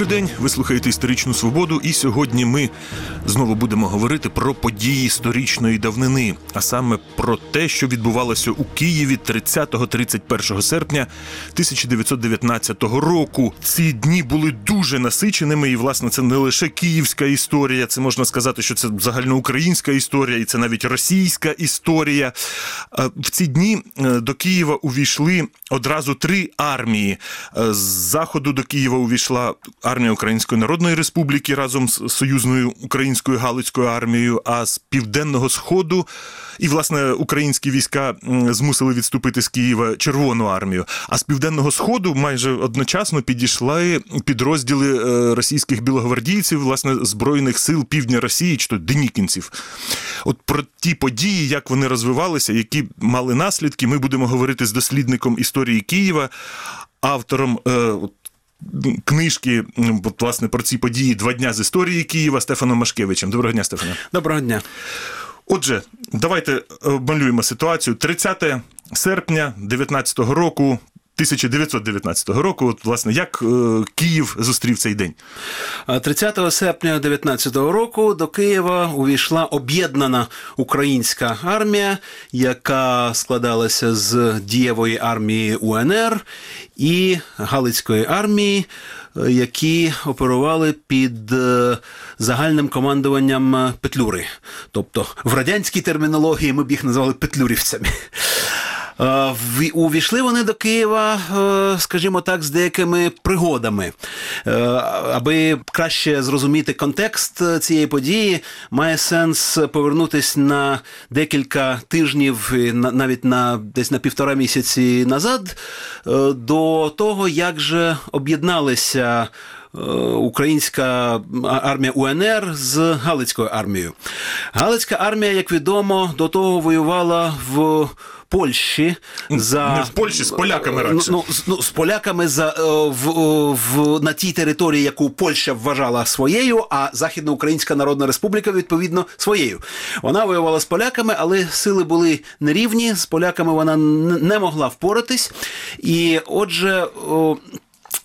Добрий день, ви слухаєте історичну свободу, і сьогодні ми знову будемо говорити про події сторічної давнини, а саме про те, що відбувалося у Києві 30-31 серпня 1919 року. Ці дні були дуже насиченими, і власне це не лише київська історія, це можна сказати, що це загальноукраїнська історія, і це навіть російська історія. В ці дні е, до Києва увійшли одразу три армії. Е, З заходу до Києва увійшла армія Української Народної Республіки разом з союзною українською Галицькою армією, а з південного сходу і власне українські війська змусили відступити з Києва Червону армію. А з південного сходу майже одночасно підійшли підрозділи е, російських білогвардійців, власне, збройних сил півдня Росії, чи то денікінців. От про ті події, як вони розвивалися, які мали наслідки, ми будемо говорити з дослідником історії Києва, автором. е, Книжки, от, власне, про ці події два дня з історії Києва Стефаном Машкевичем. Доброго дня, Стефане. Доброго дня. Отже, давайте малюємо ситуацію. 30 серпня 2019 року. 1919 року, от, власне, як е, Київ зустрів цей день? 30 серпня 19 року до Києва увійшла об'єднана українська армія, яка складалася з дієвої армії УНР і Галицької армії, е, які оперували під е, загальним командуванням Петлюри. Тобто в радянській термінології ми б їх називали петлюрівцями. Е, Увійшли вони до Києва, е, скажімо так, з деякими пригодами. Е, Аби краще зрозуміти контекст цієї події, має сенс повернутися на декілька тижнів, навіть на десь на півтора місяці назад, до того, як же об'єдналися. Українська армія УНР з Галицькою армією. Галицька армія, як відомо, до того воювала в Польщі за Не в Польщі, з поляками радше. Ну, ну, з поляками за е, в, е, в на тій території, яку Польща вважала своєю, а Західноукраїнська Народна Республіка відповідно своєю. Вона воювала з поляками, але сили були нерівні. З поляками вона не могла впоратись. І отже. о,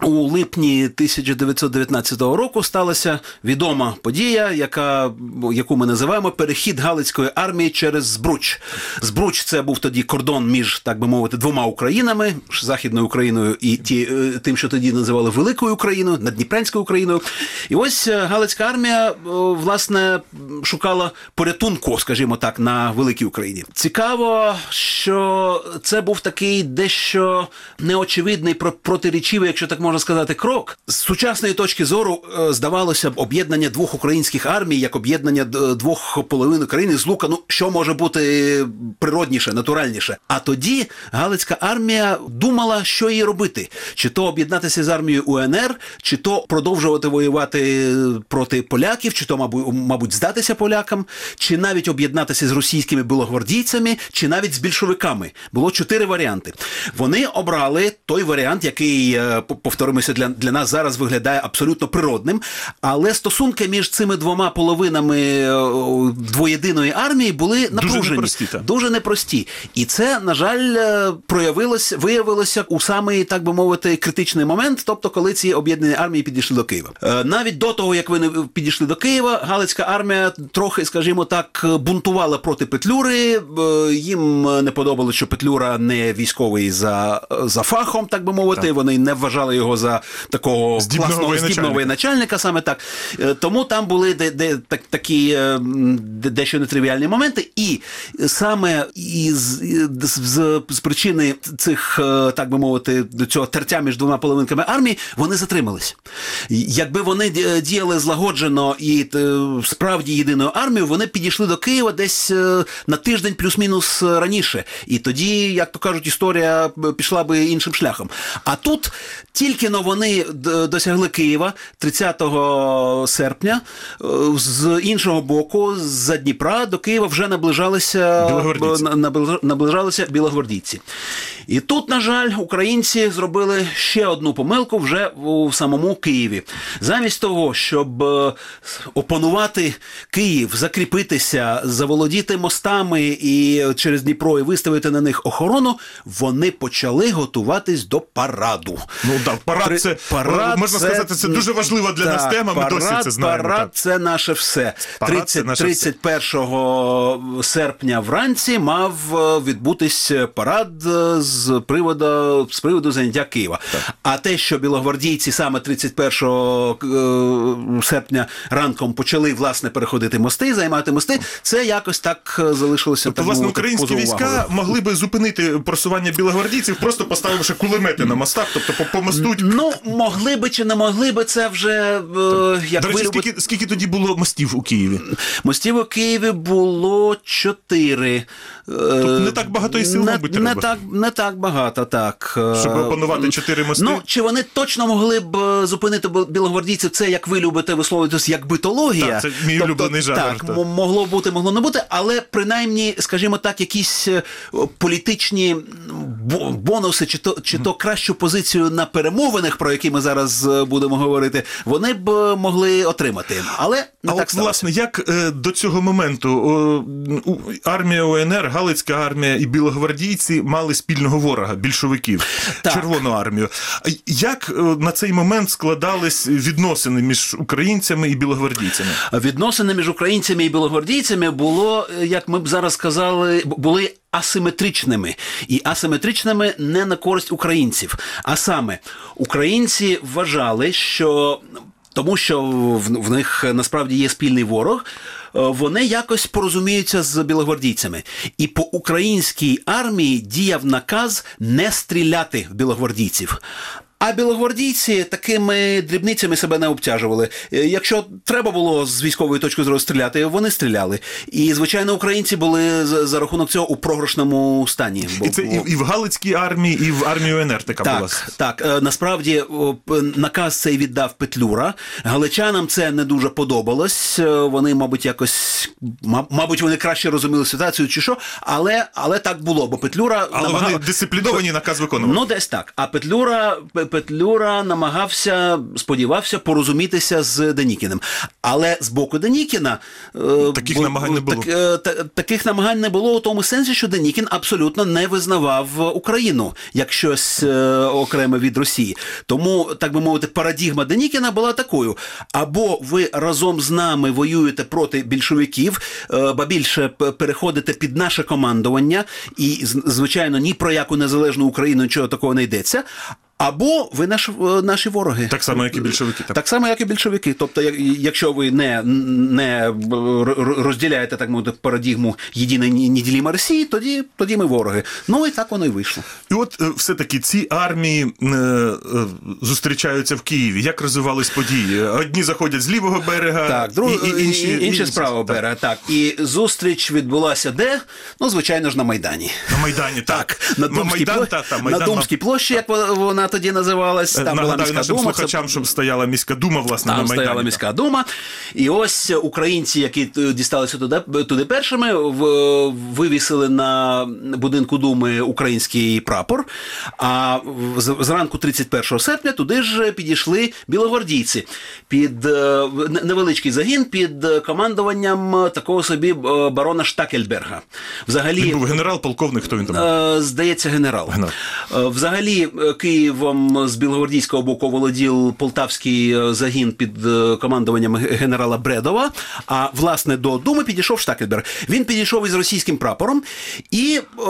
у липні 1919 року сталася відома подія, яка, яку ми називаємо перехід Галицької армії через Збруч. Збруч це був тоді кордон між, так би мовити, двома Українами Західною Україною і ті, е, тим, що тоді називали Великою Україною, Надніпрянською Україною. І ось е, Галицька армія, е, власне, шукала порятунку, скажімо так, на Великій Україні. Цікаво, що це був такий дещо неочевидний про- протирічивий, якщо так можна сказати, крок. З сучасної точки зору е, здавалося б, об'єднання двох українських армій, як об'єднання двох половин України з лука. Ну що може бути природніше, натуральніше? А тоді Галицька армія думала, що їй робити: чи то об'єднатися з армією УНР, чи то продовжувати воювати проти поляків, чи то, мабуть, здатися полякам, чи навіть об'єднатися з російськими білогвардійцями, чи навіть з більшовиками. Було чотири варіанти. Вони обрали той варіант, який, е, повторимося, для, для нас зараз виглядає абсолютно природним. Але стосунки між цими двома половинами е, двоєдиної армії були напружені. непрості, так. Дуже непрості. І це, на жаль, е, проявилось, виявилося у самий, так би мовити, критичний момент, тобто, коли ці об'єднані армії підійшли до Києва. Е, Навіть до того, як вони підійшли до Києва, Галицька армія трохи, скажімо так, бунтувала проти Петлюри. Їм не подобалося, що Петлюра не військовий за, за фахом, так би мовити. Вони не вважали його за такого Здібного класного здібного воєначальника, саме так. Е, Тому там були де, де, так, такі е, дещо нетривіальні моменти, і саме із з, з, з причини цих, е, так би мовити, цього тертя між двома половинками армії, вони затримались. Якби вони діяли злагоджено і справді єдиною армією, вони підійшли до Києва десь на тиждень плюс-мінус раніше. І тоді, як то кажуть, історія пішла би іншим шляхом. А тут тільки но вони досягли Києва 30 серпня, е, з іншого боку, з Дніпра до Києва вже наближалися Білогвардійці. наближалися білогвардійці. І тут, на жаль, українці зробили ще одну помилку вже у самому Києві. Замість того, щоб е, опанувати Київ, закріпитися, заволодіти мостами і через Дніпро і виставити на них охорону, вони почали готуватись до параду. Ну да, парад це парад можна це- сказати, це дуже важлива для нас Так, тема. Ми парад, досі це знаємо. Парад так. це наше все. Парад це 30, наше все. 31 серпня вранці мав е, відбутись парад е, з приводу з приводу заняття Києва. А те, що білогвардійці саме 31 е, серпня ранком почали власне переходити мости, займати мости, це якось так залишилося. Тобто, так власне, українські поза війська могли би зупинити просування білогвардійців, просто поставивши кулемети на мостах, тобто по, по мосту. Ну, могли би чи не могли би, це вже е, як До речі, ви любите- скільки, скільки тоді було мостів у Києві? Мостів у Києві було чотири. Тобто не так багато і сил, не, мабуть, не так, не так багато, так. Щоб Е, опанувати чотири мости? Ну, чи вони точно могли б е, зупинити білогвардійців, це, як ви любите висловитись, як битологія. Так, це мій улюблений жанр, Так, так. могло бути, могло не бути, але принаймні, скажімо так, якісь е, політичні бонуси, чи то, чи то кращу позицію на перемовинах, про які ми зараз е, будемо говорити, вони б е, могли отримати. Але не А так от, сталося. власне, як е, до цього моменту армія УНР, Галицька армія і білогвардійці мали спільного ворога більшовиків, Так. Червону армію. Як на цей момент складались відносини між українцями і білогвардійцями? Відносини між українцями і білогвардійцями було, як ми б зараз сказали, були асиметричними і асиметричними не на користь українців. А саме українці вважали, що тому що в, них насправді є спільний ворог. е, Вони якось порозуміються з білогвардійцями, і по українській армії діяв наказ не стріляти в білогвардійців. А білогвардійці такими дрібницями себе не обтяжували. Е, Якщо треба було з військової точки зору стріляти, вони стріляли. І звичайно, українці були за, рахунок цього у програшному стані. І це і, і в Галицькій армії, і в армії УНР така була. так, так. Е, Насправді наказ цей віддав Петлюра. Галичанам це не дуже подобалось. Е, Вони, мабуть, якось ма- мабуть, вони краще розуміли ситуацію чи що, але, але так було, бо Петлюра Але намагав- вони дисципліновані наказ виконували. Ну, десь так. А Петлюра, Пе- Петлюра намагався, сподівався порозумітися з Денікіним. Але з боку Денікіна е, Таких бу- намагань не було. Так, е, та- таких намагань не було у тому сенсі, що Денікін абсолютно не визнавав Україну як щось е, окреме від Росії. Тому, так би мовити, парадігма Денікіна була такою: або ви разом з нами воюєте проти більшовиків, ба більше переходите під наше командування, і звичайно ні про яку незалежну Україну нічого такого не йдеться. Або ви наш, е, наші вороги. Так само, як і більшовики. Так. Так само, як і більшовики. Тобто, як- якщо ви не, не розділяєте так мовити парадігму єдиної неділіма Росії, тоді, тоді ми вороги. Ну і так воно і вийшло. І от е, все-таки ці армії е, зустрічаються в Києві. Як розвивались події? Одні заходять з лівого берега, Так, друг, і, і інші, інші, з правого так. берега. Так. І зустріч відбулася де? Ну, звичайно ж, на Майдані. На Майдані, так. На Думській, Майдан, площі, та, та, на Думській площі, як вона- вона тоді називалась. Там була міська нашим дума. це- слухачам, щоб стояла міська дума, власне, Там на Майдані. стояла міська дума, і ось українці, які дісталися туди, туди першими, вивісили на будинку думи український прапор. А зранку 31 серпня туди ж підійшли білогвардійці під е, невеличкий загін під командуванням такого собі е, барона Штакельберга. Взагалі, Він був генерал, полковник, хто він там? Е, Здається, генерал. Генерал. Взагалі, е, Києвом з білогвардійського боку володів полтавський е, загін під е, командуванням генерала Бредова. А власне до Думи підійшов Штакельберг. Він підійшов із російським прапором і е,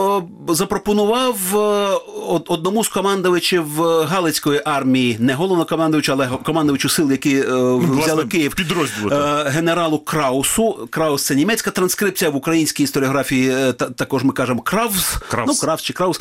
запропонував одному з командувачів Галицької армії, не головнокомандувачу, але командувачу сил, які взяли Ну, власне, Київ, підрозділу, е, генералу Краусу. Краус це німецька транскрипція в українській історіографії. та- також ми кажемо Кравс. Краус. Ну, Кравс чи Краус.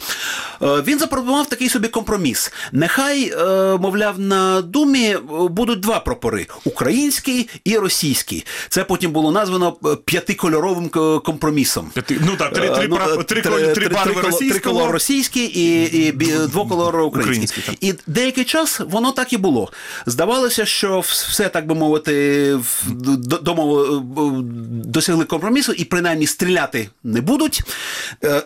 Він запропонував такий собі компроміс. Нехай, е, мовляв, на думі е, будуть два прапори: український і російський. Це потім було названо е, п'ятикольоровим компромісом. П'яти- ну так, три, три, ну, три, три- три три- барви російського. Триколор російський і, і двоколор український. Український, І деякий час воно так і було. Здавалося, що все, так би мовити, в- домово досягли компромісу і принаймні стріляти не будуть.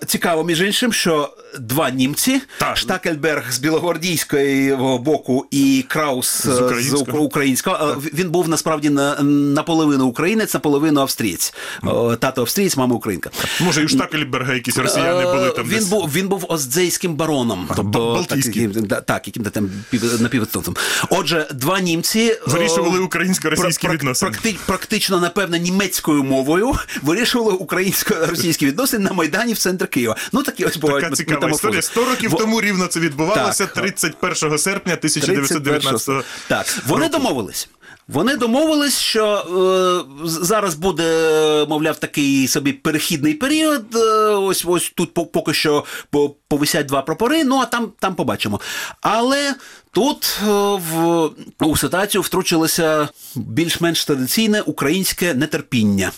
Цікаво, між іншим, що два німці, Так. Штакельберг з Білогвардії білогвардійського боку і Краус З з українського. ук- українського. Він був насправді на, наполовину українець, наполовину австрієць. О, Тато австрієць, мама українка. Може, і Штакельберга якісь росіяни Е, були там. Він десь. був він був оздзейським бароном, тобто Балтійським. так, яким- так, там пів- Отже, два німці е, Вирішували українсько-російські пра- пра- відносини. практи- практично, напевно, німецькою мовою вирішували українсько-російські відносини на майдані в центрі Києва. Ну такі ось бувають Така цікава історія. 100 років тому рівно це відбувалося Так. 31 серпня 1919 року. Так, вони домовились. Вони домовились, що е, зараз буде, мовляв, такий собі перехідний період. Е, ось ось тут поки що по- повисять два прапори, ну а там, там побачимо. Але тут е, в у ситуацію втручилося більш-менш традиційне українське нетерпіння.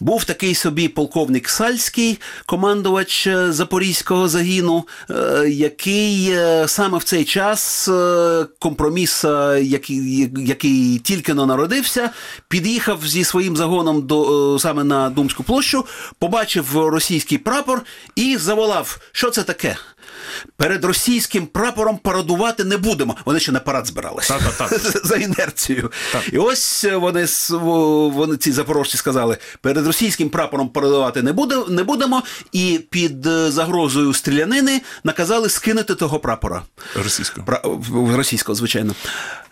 Був такий собі полковник Сальський, командувач е, запорізького загіну, е, який саме в цей час компроміс, який, який тільки но народився, під'їхав зі своїм загоном до саме на Думську площу, побачив російський прапор і заволав, що це таке. Перед російським прапором парадувати не будемо. Вони ще на парад збиралися Та-та-та. за інерцією. І ось вони, вони ці запорожці сказали: перед російським прапором парадувати не, буде, не будемо, і під е, загрозою стрілянини наказали скинути того прапора. Російською. Пра... Російського, звичайно.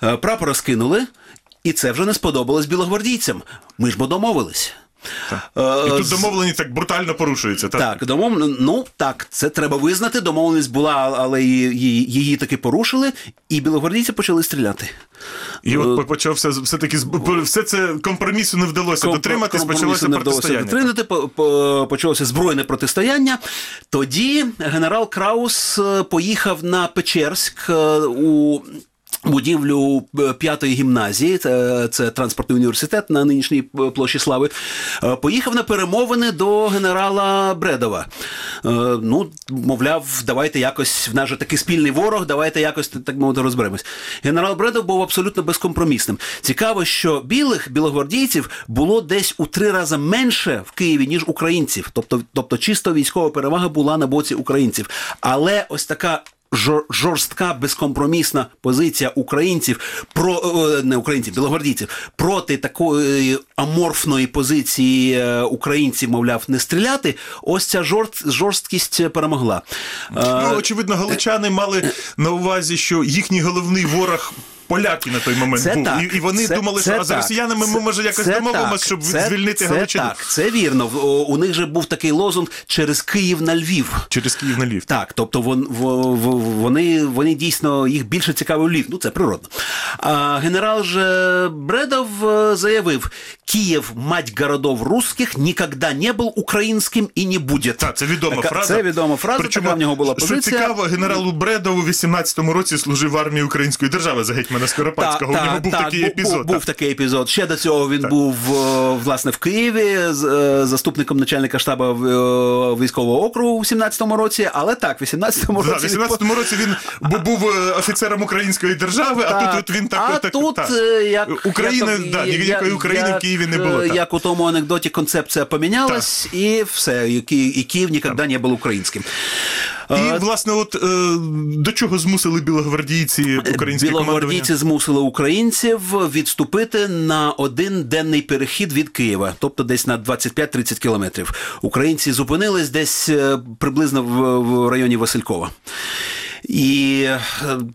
Е, Прапора скинули, і це вже не сподобалось білогвардійцям. Ми ж бо домовились. Е, І тут з- домовлені так брутально порушуються. Так? так, домов... ну так, це треба визнати. Домовленість була, але її, її, її таки порушили, і білогвардійці почали стріляти. І от почався все-таки все це компромісу не вдалося Ком- дотриматись, почалося не вдалося протистояння. дотримати, по- по- почалося збройне протистояння. Тоді генерал Краус е, поїхав на Печерськ е, у. Будівлю е, п'ятої гімназії, це, транспортний університет на нинішній е, площі Слави. е, Поїхав на перемовини до генерала Бредова. Ну, мовляв, давайте якось в нас же такий спільний ворог, давайте якось так мовити розберемось. Генерал Бредов був абсолютно безкомпромісним. Цікаво, що білих білогвардійців було десь у три рази менше в Києві, ніж українців. Тобто, тобто чисто військова перевага була на боці українців. Але ось така. Жор- Жорстка безкомпромісна позиція українців про е, не українців, білогвардійців проти такої аморфної позиції е, українців, мовляв, не стріляти. Ось ця жорст, жорсткість перемогла. Е, Ну, очевидно, галичани мали на увазі, що їхній головний ворог. Поляки на той момент Це був. так, І, і вони це- думали, це що а з так, росіянами ми може якось це домовимося, так, щоб це- звільнити це Галичину. Так, це вірно. У них же був такий лозунг через Київ на Львів. Через Київ на Львів. Так, тобто вон, во- во- вони, вони дійсно їх більше цікавив Львів. Ну це природно. А генерал же Бредов е, заявив: Київ, мать городов русских, ніколи не був українським і не буде. Так, це відома Така- фраза. Це відома фраза, Причому, така в нього була Що позиція. цікаво, генералу Бредову у 18-му році служив в армії Української держави за гетьмана Скоропадського. У нього був такий епізод. Був, був такий епізод. Ще до цього він був е, власне в Києві е, заступником начальника штабу е, військового округу у 17-му році, але так, в 18-му Да, році. в 18-му році він був офіцером української держави, а тут він так, а так, тут, так. як України, ніякої України в Києві не було. так. Як у тому анекдоті концепція помінялась, і все, і Київ ніколи не був українським. І, власне, от е, до чого змусили білогвардійці українські? Білогвардійці змусили українців відступити на один денний перехід від Києва, тобто десь на 25-30 кілометрів. Українці зупинились десь е, приблизно в районі Василькова. І е,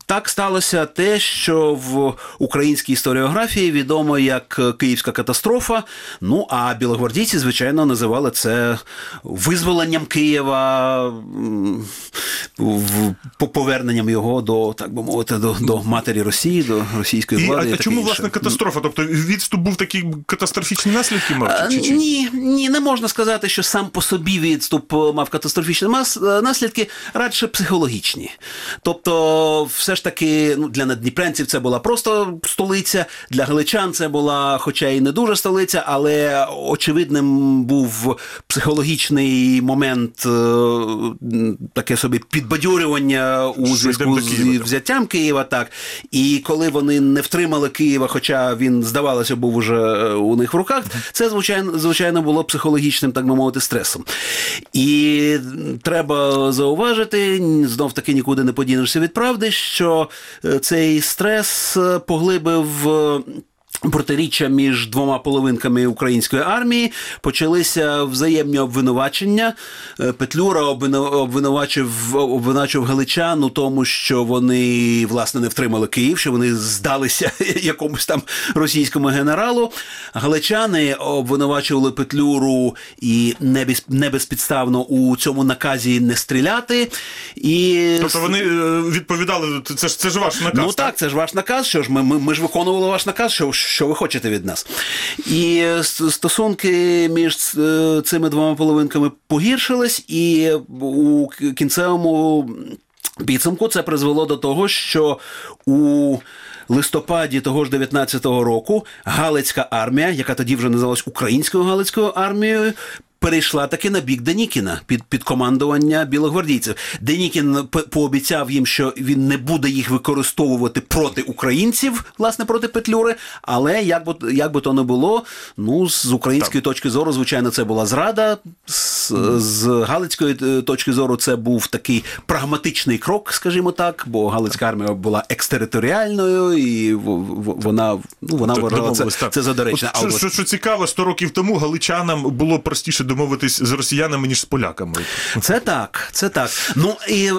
так сталося те, що в українській історіографії відомо як е, Київська катастрофа. Ну а білогвардійці, звичайно, називали це визволенням Києва, поверненням його до, так би мовити, до, до матері Росії, до російської І, влади. а, і а чому, інше. власне, катастрофа? Тобто відступ був такий катастрофічні наслідки мав? Е, Чи, чи? Ні, ні, не можна сказати, що сам по собі відступ е, мав катастрофічні е, наслідки, радше психологічні. Тобто, все ж таки, ну, для надніпрянців це була просто столиця, для галичан це була, хоча і не дуже столиця, але очевидним був психологічний момент, е, таке собі підбадьорювання у зв'язку з взяттям Києва, так. І коли вони не втримали Києва, хоча він, здавалося, був уже е, у них в руках, це, звичайно, звичайно, було психологічним, так би мовити, стресом. І треба зауважити, знов таки нікуди не подінешся від правди, що е, цей стрес е, поглибив. Протиріччя між двома половинками української армії почалися взаємні обвинувачення. Е, Петлюра обвинувачив обвинувачив галичан у тому, що вони власне не втримали Київ, що вони здалися якомусь там російському генералу. Галичани обвинувачували Петлюру і не безпідставно у цьому наказі не стріляти. І Тобто вони е, відповідали, це ж це ж ваш наказ. Ну так, це ж ваш наказ. Що ж ми, ми, ми ж виконували ваш наказ, що, що ви хочете від нас. І стосунки між е, цими двома половинками погіршились, і у кінцевому підсумку це призвело до того, що у листопаді того ж 19-го року Галицька армія, яка тоді вже називалась Українською Галицькою армією, перейшла таки на бік Денікіна під, під командування білогвардійців. Денікін пообіцяв їм, що він не буде їх використовувати проти українців, власне, проти Петлюри. Але як би, як би то не було, ну з української точки зору, звичайно, це була зрада. З, з Галицької е, точки зору, це був такий прагматичний крок, скажімо так, бо Галицька армія була екстериторіальною, і в- в- вона ну вона вважала це, це за доречне. Що, що, що цікаво, 100 років тому галичанам було простіше домовитись з росіянами, ніж з поляками. Це так, це так. Ну і е,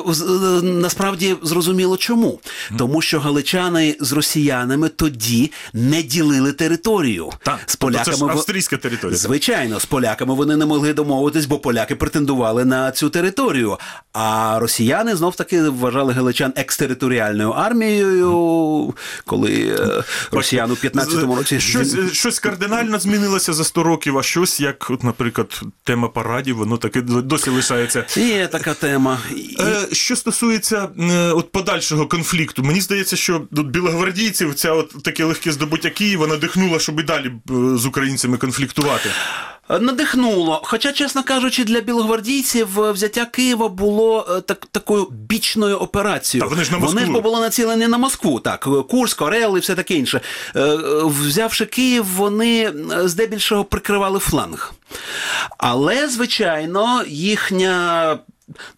насправді зрозуміло чому. Тому що галичани з росіянами тоді не ділили територію. Так, з тобто це ж поляками австрійська територія. Звичайно, з поляками вони не могли домовитись, бо поляки претендували на цю територію. А росіяни знов таки вважали галичан екстериторіальною армією, коли е, росіян у 15-му році щось, щось кардинально змінилося за 100 років, а щось, як, от, наприклад, тема парадів, воно таки досі лишається. Є така тема. Е, що стосується е, от подальшого конфлікту, мені здається, що от білогвардійців ця от таке легке здобуття Києва надихнула, щоб і далі е, з українцями конфліктувати. Надихнуло. Хоча, чесно кажучи, для білогвардійців е, взяття Києва було е, так, такою бічною операцією. Та вони ж на Вони ж були націлені на Москву, так, Курськ, Орел і все таке інше. Е, е, Взявши Київ, вони е, здебільшого прикривали фланг. Але, звичайно, їхня.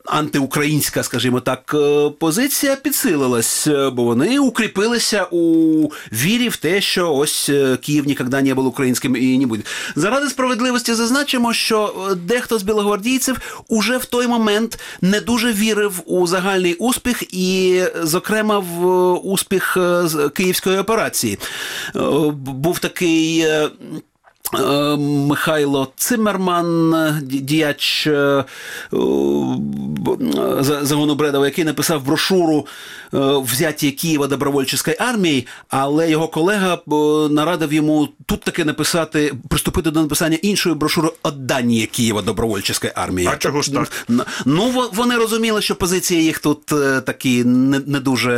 Антиукраїнська, скажімо так, е, позиція підсилилась, е, бо вони укріпилися у вірі в те, що ось е, Київ ніколи не був українським і не буде. Заради справедливості зазначимо, що дехто з білогвардійців уже в той момент не дуже вірив у загальний успіх, і, зокрема, в успіх Київської операції. Був такий. Е, Михайло Циммерман, ді- діяч е, загону Бредова, який написав брошуру е, «Взяття Києва добровольчої армії, але його колега нарадив йому тут таки написати, приступити до написання іншої брошури «Отдання Києва добровольчої армії. А чого ж так? Ну, вони розуміли, що позиції їх тут такі не, не дуже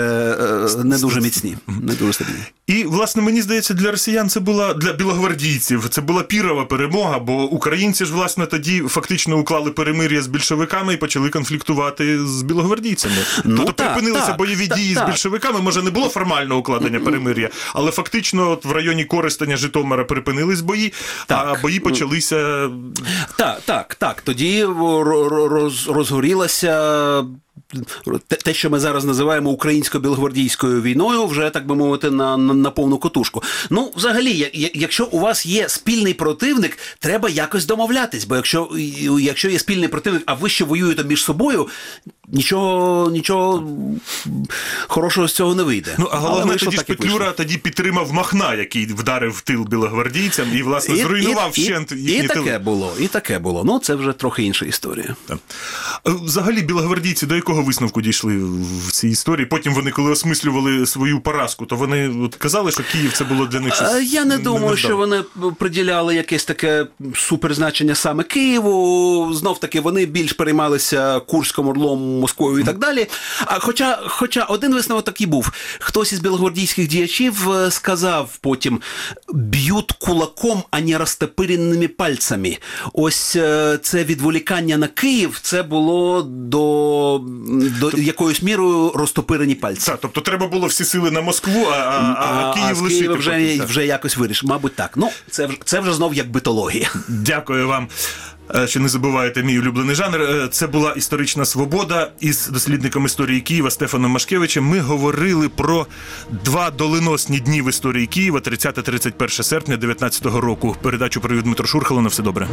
не дуже міцні, не дуже стабільні. І, власне, мені здається, для росіян це була для білогвардійців. Це була пірова перемога, бо українці ж, власне, тоді фактично уклали перемир'я з більшовиками і почали конфліктувати з білогвардійцями. Ну, тобто так, припинилися так, бойові так, дії з більшовиками. Може, не було формального укладення перемир'я, але фактично от в районі Коростеня Житомира припинились бої, а бої почалися. Так, так, так. Тоді ро- ро- роз, розгорілася. Те, що ми зараз називаємо українсько-білогвардійською війною, вже так би мовити, на, на, на повну котушку. Ну, взагалі, якщо у вас є спільний противник, треба якось домовлятись. Бо якщо, якщо є спільний противник, а ви ще воюєте між собою, нічого, нічого хорошого з цього не вийде. Ну, а головне, тоді ж. Петлюра тоді підтримав Махна, який вдарив в тил білогвардійцям і, власне, зруйнував вщент і, їхні і таке було, і таке було. Ну, це вже трохи інша історія. Так. Е, Взагалі, білогвардійці до якого висновку дійшли в цій історії? Потім вони, коли осмислювали свою поразку, то вони от казали, що Київ це було для них щось. Е, Я не думаю, що вони приділяли якесь таке суперзначення саме Києву. Знов таки вони більш переймалися Курськом, Орлом, Москвою і так далі. А хоча, хоча один висновок такий був: хтось із білогвардійських діячів е, сказав потім: б'ють кулаком, а не розтопиреними пальцями. Ось е, це відволікання на Київ, це було до, до якоюсь мірою розтопирені пальці. Так, тобто треба було всі сили на Москву, а, а, а, Київ з лишити. Києва вже, вже якось вирішив. Мабуть, так. Ну, це, це вже знов як битологія. Дякую вам. Е, що не забуваєте мій улюблений жанр. Е, Це була історична свобода із дослідником історії Києва Стефаном Машкевичем. Ми говорили про два доленосні дні в історії Києва 30-31 серпня 19 року. Передачу провів Дмитро Шурхало. На все добре.